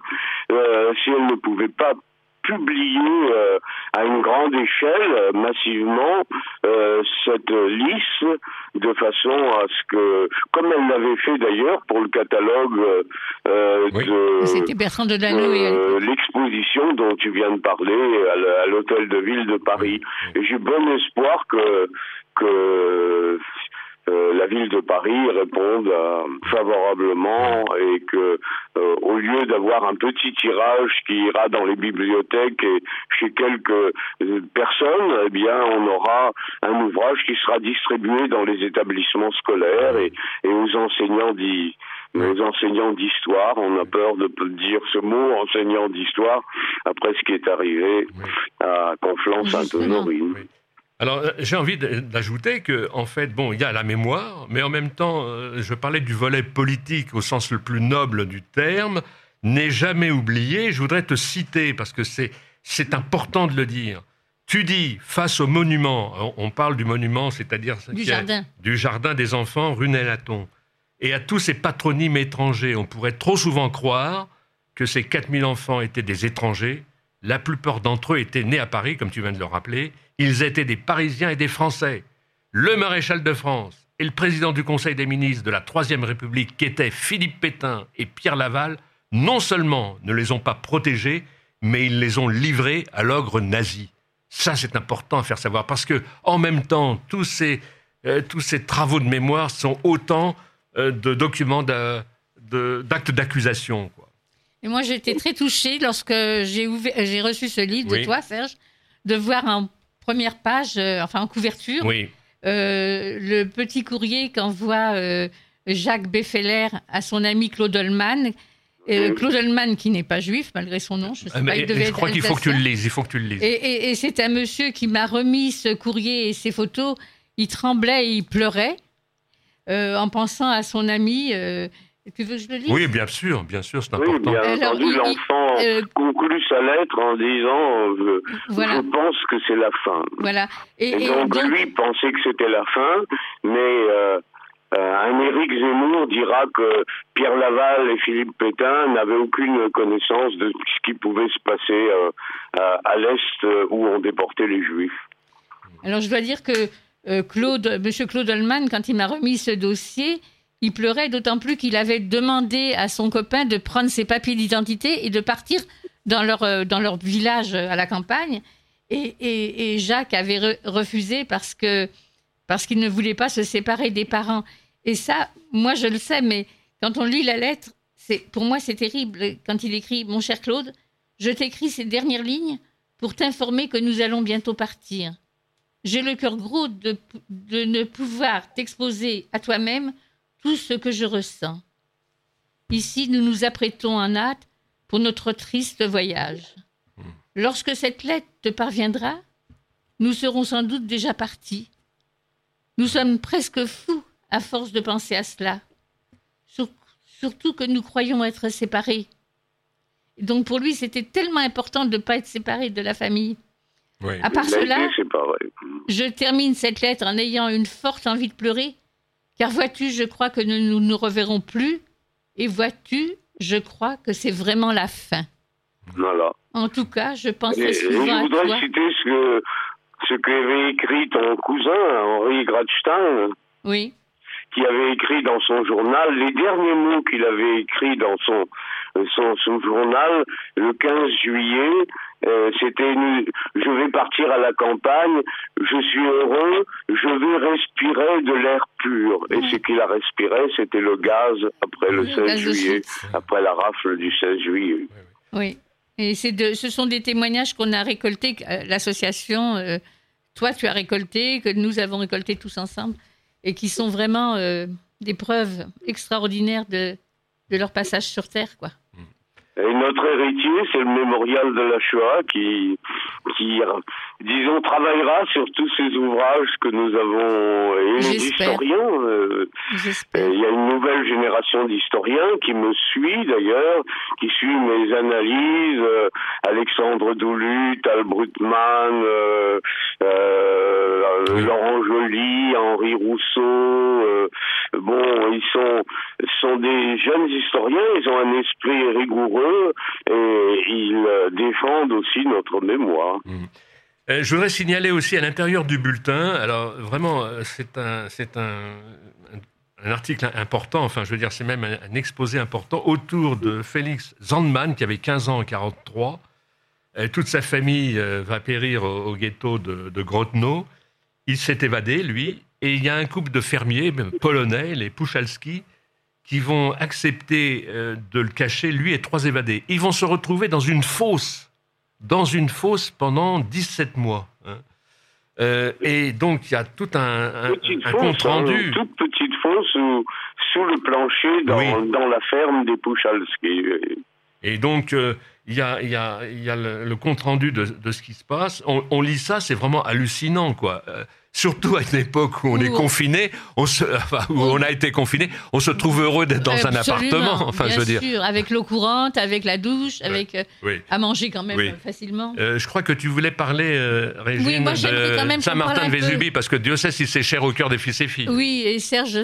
si elle ne pouvait pas publier euh, à une grande échelle, euh, massivement, euh, cette liste de façon à ce que, comme elle l'avait fait d'ailleurs pour le catalogue de, l'exposition dont tu viens de parler à l'hôtel de ville de Paris. Et j'ai bon espoir que que euh, la ville de Paris réponde euh, favorablement et que euh, au lieu d'avoir un petit tirage qui ira dans les bibliothèques et chez quelques personnes, eh bien on aura un ouvrage qui sera distribué dans les établissements scolaires et, et aux enseignants enseignants d'histoire. On a peur de dire ce mot, enseignant d'histoire, après ce qui est arrivé à Conflans-Sainte-Honorine. Alors, euh, j'ai envie d'ajouter que, en fait, bon, il y a la mémoire, mais en même temps, euh, je parlais du volet politique au sens le plus noble du terme, n'est jamais oublié. Je voudrais te citer, parce que c'est, c'est important de le dire. Tu dis, face au monument, on parle du monument, c'est-à-dire du jardin. du jardin des enfants, rue Nélaton, et à tous ces patronymes étrangers, on pourrait trop souvent croire que ces 4000 enfants étaient des étrangers. La plupart d'entre eux étaient nés à Paris, comme tu viens de le rappeler, ils étaient des Parisiens et des Français. Le maréchal de France et le président du Conseil des ministres de la Troisième République, qui étaient Philippe Pétain et Pierre Laval, non seulement ne les ont pas protégés, mais ils les ont livrés à l'ogre nazi. Ça, c'est important à faire savoir, parce que en même temps, tous ces, euh, travaux de mémoire sont autant euh, de documents d'actes d'accusation. Et moi, j'ai été très touchée lorsque j'ai reçu ce livre de toi, Serge, de voir en première page, euh, enfin en couverture, oui. euh, le petit courrier qu'envoie euh, Jacques Beffeler à son ami Claude Holman. Claude Holman, qui n'est pas juif, malgré son nom, je, sais ah, pas, il devait je crois qu'il faut que tu le lises. Il faut que tu le lises. Et, et, c'est un monsieur qui m'a remis ce courrier et ces photos. Il tremblait et il pleurait en pensant à son ami tu veux que je le lise Oui, bien sûr, bien sûr, c'est important. Oui, bien entendu, l'enfant euh, conclut sa lettre en disant euh, Je pense que c'est la fin. Voilà. Et, donc, lui pensait que c'était la fin, mais euh, un Éric Zemmour dira que Pierre Laval et Philippe Pétain n'avaient aucune connaissance de ce qui pouvait se passer à, l'Est où on déportait les Juifs. Alors, je dois dire que Claude, Monsieur Claude Holman, quand il m'a remis ce dossier, il pleurait d'autant plus qu'il avait demandé à son copain de prendre ses papiers d'identité et de partir dans leur, euh, dans leur village à la campagne. Et, Jacques avait refusé parce que parce qu'il ne voulait pas se séparer des parents. Et ça, moi je le sais, mais quand on lit la lettre, c'est pour moi c'est terrible quand il écrit Mon cher Claude, je t'écris ces dernières lignes pour t'informer que nous allons bientôt partir. J'ai le cœur gros de, de ne pouvoir t'exposer à toi-même tout ce que je ressens. Ici, nous nous apprêtons en hâte pour notre triste voyage. Lorsque cette lettre te parviendra, nous serons sans doute déjà partis. Nous sommes presque fous à force de penser à cela. surtout que nous croyons être séparés. donc pour lui, c'était tellement important de ne pas être séparés de la famille. À part cela, je termine cette lettre en ayant une forte envie de pleurer car vois-tu, je crois que nous ne nous reverrons plus. Et vois-tu, je crois que c'est vraiment la fin. Voilà. En tout cas, je pensais souvent je voudrais citer ce ce qu'avait écrit ton cousin, Henri Gradstein. Oui. Qui avait écrit dans son journal, les derniers mots qu'il avait écrits dans son, son, son journal, le 15 juillet, euh, c'était je vais partir à la campagne, je suis heureux, je vais respirer de l'air pur. Et ce qu'il a respiré, c'était le gaz après le 16 juillet, après la rafle du 16 juillet. Oui. Et de, ce sont des témoignages qu'on a récoltés, euh, l'association, euh, toi tu as récolté, que nous avons récolté tous ensemble, et qui sont vraiment des preuves extraordinaires de, de leur passage sur Terre, quoi. Et notre héritier, c'est le mémorial de la Shoah qui, qui, disons, travaillera sur tous ces ouvrages que nous avons. Et les historiens, euh, il y a une nouvelle génération d'historiens qui me suit d'ailleurs, qui suit mes analyses. Euh, Alexandre Doulut, Tal Brutman, euh, Laurent Joly, Henri Rousseau. bon, ils sont, sont des jeunes historiens, ils ont un esprit rigoureux et ils euh, défendent aussi notre mémoire. Mmh. Euh, je voudrais signaler aussi à l'intérieur du bulletin, alors vraiment, euh, c'est un, article important, enfin je veux dire, c'est même un, exposé important autour de Félix Zandman, qui avait 15 ans en 43. toute sa famille va périr au, ghetto de, de Grotno. Il s'est évadé, lui, et il y a un couple de fermiers polonais, les Puchalski, qui vont accepter euh, de le cacher, lui et trois évadés. Ils vont se retrouver dans une fosse, dans une fosse pendant 17 mois. Hein. Euh, et donc, il y a tout un, un, compte hein, rendu. une toute petite fosse où sous le plancher dans, la ferme des Pouchalski. Et donc, il y a, y a, y a le, compte-rendu de, de, ce qui se passe. On, on lit ça, c'est vraiment hallucinant, quoi surtout à une époque où on est confiné, on se, enfin, où on a été confiné, on se trouve heureux d'être dans un appartement. Enfin, bien je veux dire. Sûr, avec l'eau courante, avec la douche, avec euh, à manger quand même facilement. Euh, je crois que tu voulais parler, euh, Régine, de Saint-Martin-de-Vésubie, parce que Dieu sait si c'est cher au cœur des fils et filles. Oui, et Serge.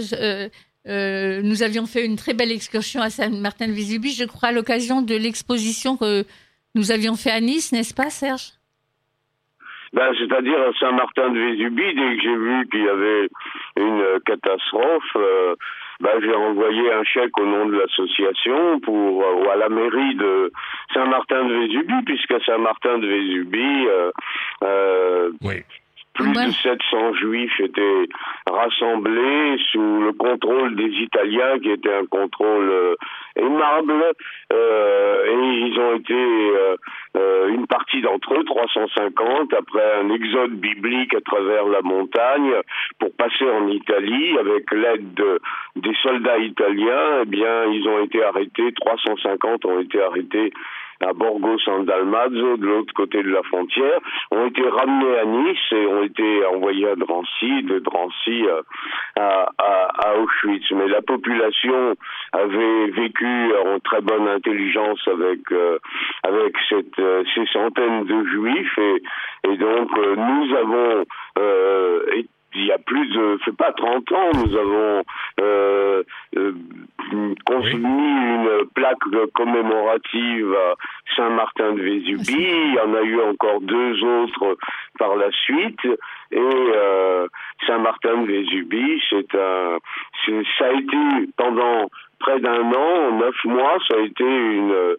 nous avions fait une très belle excursion à Saint-Martin-de-Vésubie, je crois, à l'occasion de l'exposition que nous avions fait à Nice, n'est-ce pas, Serge? Ben, C'est-à-dire à Saint-Martin-de-Vésubie, dès que j'ai vu qu'il y avait une catastrophe, euh, ben, j'ai envoyé un chèque au nom de l'association pour euh, ou à la mairie de Saint-Martin-de-Vésubie, puisqu'à Saint-Martin-de-Vésubie, euh, euh oui plus de 700 juifs étaient rassemblés sous le contrôle des Italiens, qui était un contrôle euh, aimable, euh, et ils ont été euh, euh une partie d'entre eux, 350, après un exode biblique à travers la montagne, pour passer en Italie avec l'aide de, des soldats italiens. Eh bien, ils ont été arrêtés, 350 ont été arrêtés à Borgo San Dalmazzo, de l'autre côté de la frontière, ont été ramenés à Nice et ont été envoyés à Drancy, de Drancy euh, à, à, à Auschwitz. Mais la population avait vécu en très bonne intelligence avec euh, avec cette, euh, ces centaines de juifs et, et donc nous avons été il y a plus de, c'est pas 30 ans, nous avons euh, euh, une plaque commémorative à Saint-Martin-de-Vésubie. Il y en a eu encore deux autres par la suite. Et euh, Saint-Martin-de-Vésubie, c'est un, ça a été pendant près d'un an, neuf mois, ça a été une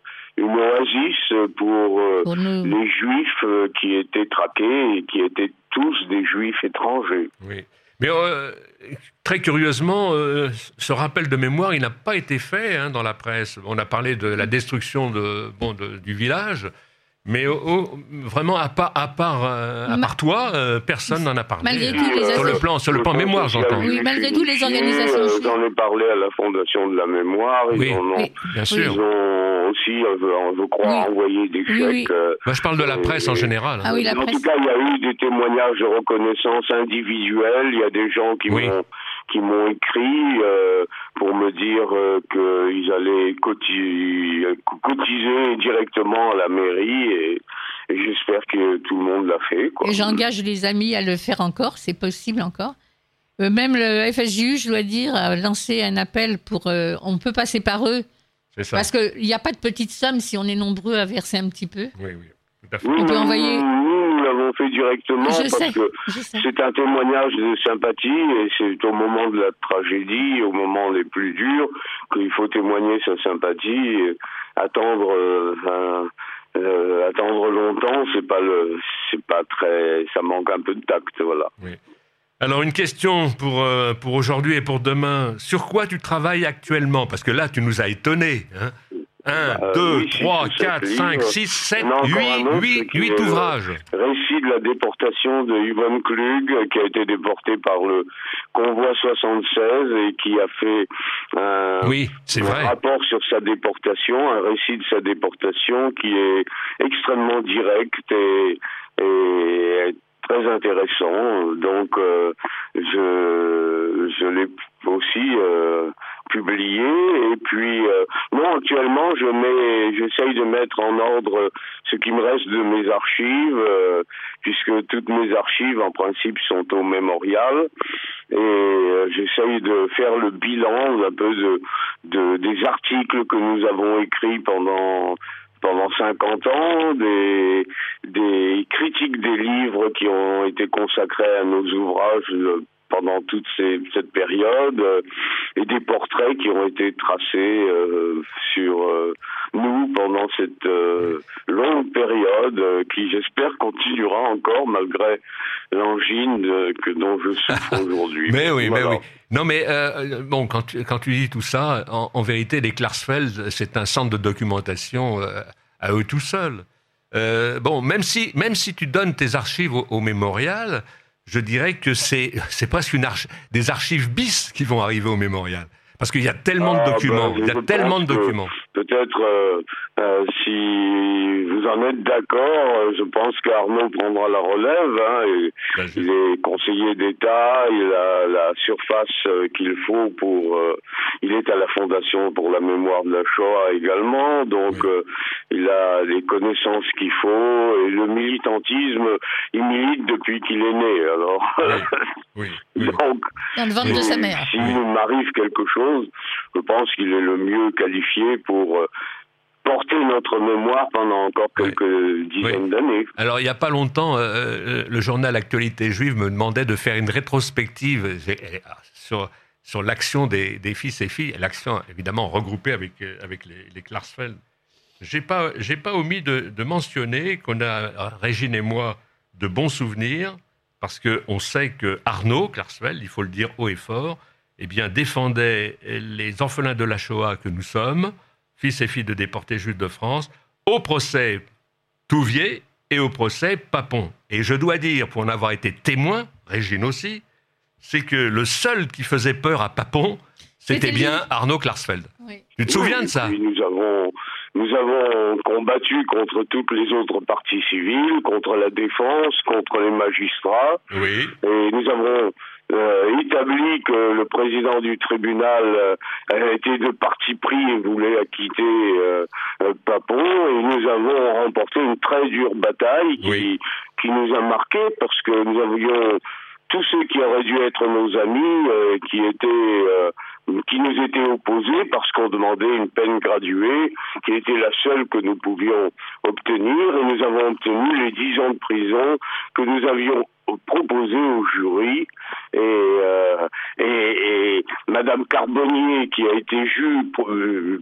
pour, euh, les juifs euh, qui étaient traqués et qui étaient tous des juifs étrangers. Oui. Mais euh, très curieusement, ce rappel de mémoire, il n'a pas été fait hein, dans la presse. On a parlé de la destruction de, bon, du village, mais vraiment, à part, à part, à part toi, personne n'en a parlé. Malgré tout, les sur le plan, sur le plan mémoire, j'entends. Oui, malgré tout, les organisations. J'en ai parlé à la Fondation de la mémoire. Ils oui, bien sûr aussi, je crois, envoyer des chèques. Euh, je parle de la presse en général. Ah oui, la en tout cas, il y a eu des témoignages de reconnaissance individuelle. Il y a des gens qui m'ont qui m'ont écrit euh, pour me dire euh, qu'ils allaient cotiser, cotiser, directement à la mairie et, j'espère que tout le monde l'a fait. Et j'engage les amis à le faire encore, c'est possible encore. même le FSJU, je dois dire, a lancé un appel pour. on peut passer par eux parce qu'il n'y a pas de petite somme si on est nombreux à verser un petit peu. Oui, oui. on peut envoyer. Nous, l'avons fait directement parce que c'est un témoignage de sympathie et c'est au moment de la tragédie, au moment les plus durs, qu'il faut témoigner sa sympathie. attendre, euh, euh, attendre longtemps, c'est pas le, c'est pas très, ça manque un peu de tact, voilà. Oui. Alors une question pour, euh, pour aujourd'hui et pour demain. Sur quoi tu travailles actuellement? Parce que là, tu nous as étonnés. Hein 1, 2, 3, 4, 5, 6, 7, 8, 8, ouvrages. Récit de la déportation de Yvonne Klug, qui a été déporté par le convoi 76 et qui a fait un, oui, un rapport sur sa déportation, un récit de sa déportation qui est extrêmement direct et, et très intéressant. Donc, euh, je, je l'ai aussi euh, publié. Et puis, euh, moi, actuellement, je mets, j'essaye de mettre en ordre ce qui me reste de mes archives, puisque toutes mes archives, en principe, sont au mémorial. Et j'essaye de faire le bilan un peu de, de des articles que nous avons écrits pendant pendant 50 ans, des, critiques des livres qui ont été consacrés à nos ouvrages pendant toute ces, cette période euh, et des portraits qui ont été tracés euh, sur nous pendant cette longue période qui j'espère continuera encore malgré l'angine que dont je souffre aujourd'hui. mais oui, mais oui. Non, mais bon, quand tu, quand tu dis tout ça, en, vérité, les Klarsfeld, c'est un centre de documentation à eux tout seuls. Euh, bon, même si, même si tu donnes tes archives au, mémorial, je dirais que c'est, c'est presque une des archives bis qui vont arriver au mémorial. Parce qu'il y a tellement de ah, documents. Ben, il y a tellement de documents. Peut-être euh, euh, si vous en êtes d'accord, euh, je pense qu'Arnaud prendra la relève. Hein, ben, il est conseiller d'État, il a la surface qu'il faut pour. il est à la Fondation pour la mémoire de la Shoah également, donc il a les connaissances qu'il faut et le militantisme, il milite depuis qu'il est né. Alors, oui. donc, dans le ventre de sa mère. S'il m'arrive quelque chose je pense qu'il est le mieux qualifié pour euh, porter notre mémoire pendant encore quelques dizaines d'années. Alors, il n'y a pas longtemps, euh, euh, le journal Actualité juive me demandait de faire une rétrospective sur, sur l'action des, fils et filles, l'action évidemment regroupée avec, avec les, les Klarsfeld. Je n'ai pas, pas omis de, de mentionner qu'on a, Régine et moi, de bons souvenirs, parce qu'on sait que Arnaud Klarsfeld, il faut le dire haut et fort, eh bien, défendait les orphelins de la Shoah que nous sommes, fils et filles de déportés juifs de France, au procès Touvier et au procès Papon. Et je dois dire, pour en avoir été témoin, Régine aussi, c'est que le seul qui faisait peur à Papon, c'était bien Arnaud Klarsfeld. Tu te souviens de ça? Nous avons, nous avons combattu contre toutes les autres parties civiles, contre la défense, contre les magistrats. Oui. Et nous avons euh, établi que le président du tribunal euh, était de parti pris et voulait acquitter euh, Papon et nous avons remporté une très dure bataille qui, qui nous a marqué parce que nous avions tous ceux qui auraient dû être nos amis qui étaient qui nous étaient opposés parce qu'on demandait une peine graduée, qui était la seule que nous pouvions obtenir, et nous avons obtenu les dix ans de prison que nous avions proposé au jury et, euh, et, et, Madame Carbonnier qui a été juge, euh,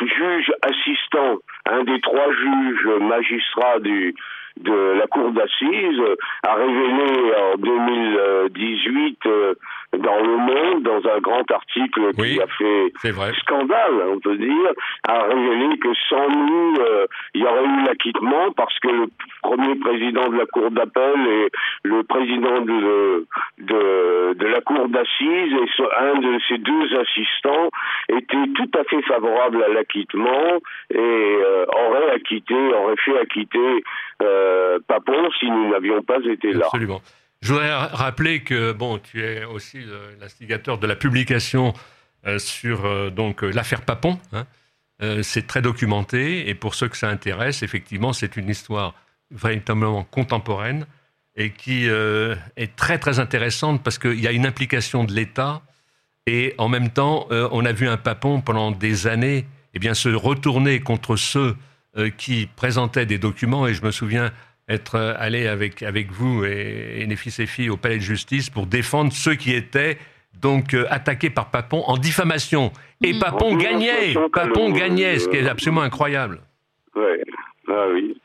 juge assistant, un des trois juges magistrats du, de la cour d'assises, a révélé en 2018 dans Le Monde, dans un grand article qui a fait scandale, on peut dire, a révélé que sans nous, euh, il y aurait eu l'acquittement parce que le premier président de la Cour d'appel et le président de, de, de la Cour d'assises et un de ses deux assistants étaient tout à fait favorables à l'acquittement et euh, auraient acquitté, auraient fait acquitter euh, Papon si nous n'avions pas été là. Absolument. Je voudrais rappeler que bon, tu es aussi l'instigateur de la publication euh, sur euh, donc euh, l'affaire Papon. Hein. c'est très documenté et pour ceux que ça intéresse, effectivement, c'est une histoire véritablement contemporaine et qui est très très intéressante parce qu'il y a une implication de l'État et en même temps, on a vu un Papon pendant des années eh bien, se retourner contre ceux qui présentaient des documents et je me souviens être euh, allé avec, avec vous et, les fils et filles au palais de justice pour défendre ceux qui étaient donc euh, attaqués par Papon en diffamation. Et mmh. Papon gagnait, Papon gagnait, ce qui est absolument incroyable. Ouais. Ah oui,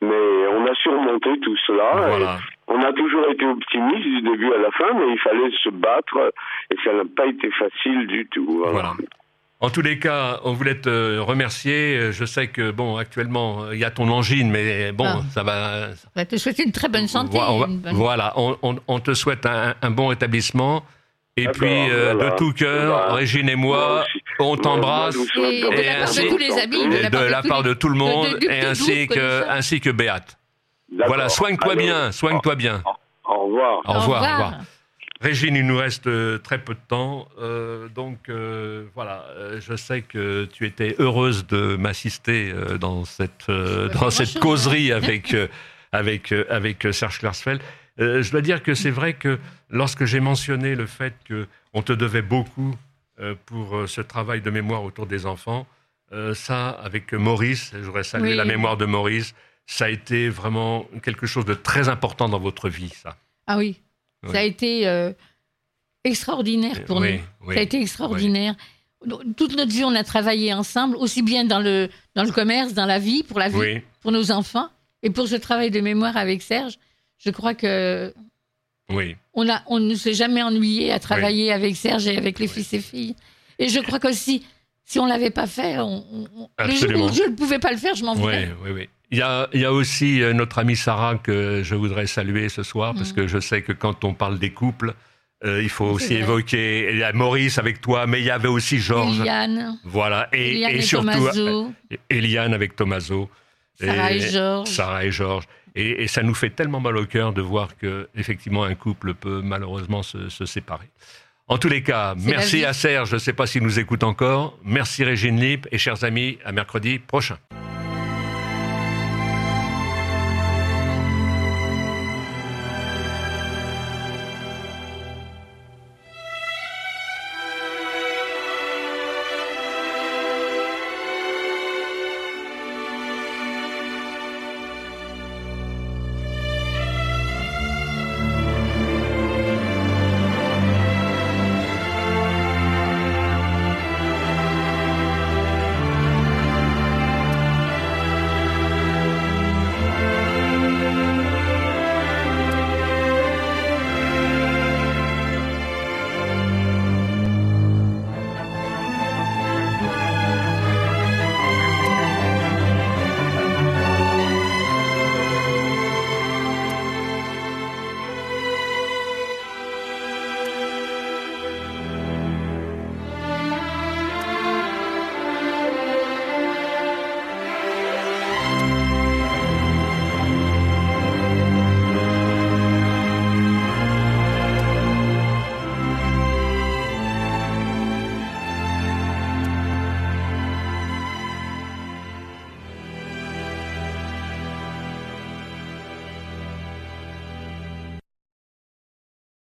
mais on a surmonté tout cela. On a toujours été optimiste du début à la fin, mais il fallait se battre et ça n'a pas été facile du tout. voilà. En tous les cas, on voulait te remercier. Je sais que, bon, actuellement, il y a ton angine, mais bon, ah. ça va. On te souhaite une très bonne santé. Voilà, on, te souhaite un, bon rétablissement. Et puis, euh, de tout cœur, Régine et moi, on t'embrasse. Et, de la part de tous les amis. De la part de, tout le monde, et ainsi que, ainsi que Béate. Voilà, soigne-toi bien, soigne-toi bien. Au revoir. Au revoir. Au revoir. Régine, il nous reste euh, très peu de temps. Euh, donc euh, voilà, je sais que tu étais heureuse de m'assister dans cette, dans cette causerie avec, avec, avec Serge Klarsfeld. je dois dire que c'est vrai que lorsque j'ai mentionné le fait qu'on te devait beaucoup pour ce travail de mémoire autour des enfants, ça, avec Maurice, je voudrais saluer la mémoire de Maurice, ça a été vraiment quelque chose de très important dans votre vie, ça. Ah oui, ça a été euh, extraordinaire pour nous. ça a été extraordinaire. Toute notre vie, on a travaillé ensemble, aussi bien dans le, dans le commerce, dans la vie, pour la vie, pour nos enfants. Et pour ce travail de mémoire avec Serge, je crois que oui. on, a, on ne s'est jamais ennuyé à travailler avec Serge et avec les fils et filles. Et je crois qu'aussi, si on ne l'avait pas fait, on, je ne pouvais pas le faire, je m'en voulais. Oui, oui, oui. Il y, a, y a, aussi euh, notre amie Sarah que je voudrais saluer ce soir, parce mm. que je sais que quand on parle des couples, Euh, il faut aussi évoquer il y a Maurice avec toi, mais il y avait aussi Georges. Eliane. Voilà, et, et, surtout Tommaso. Eliane avec Tommaso. Sarah et, Georges. Sarah et Georges. Et, ça nous fait tellement mal au cœur de voir que effectivement un couple peut malheureusement se, se séparer. En tous les cas, merci à Serge, je ne sais pas s'il nous écoute encore. Merci Régine Lipp et chers amis, à mercredi prochain.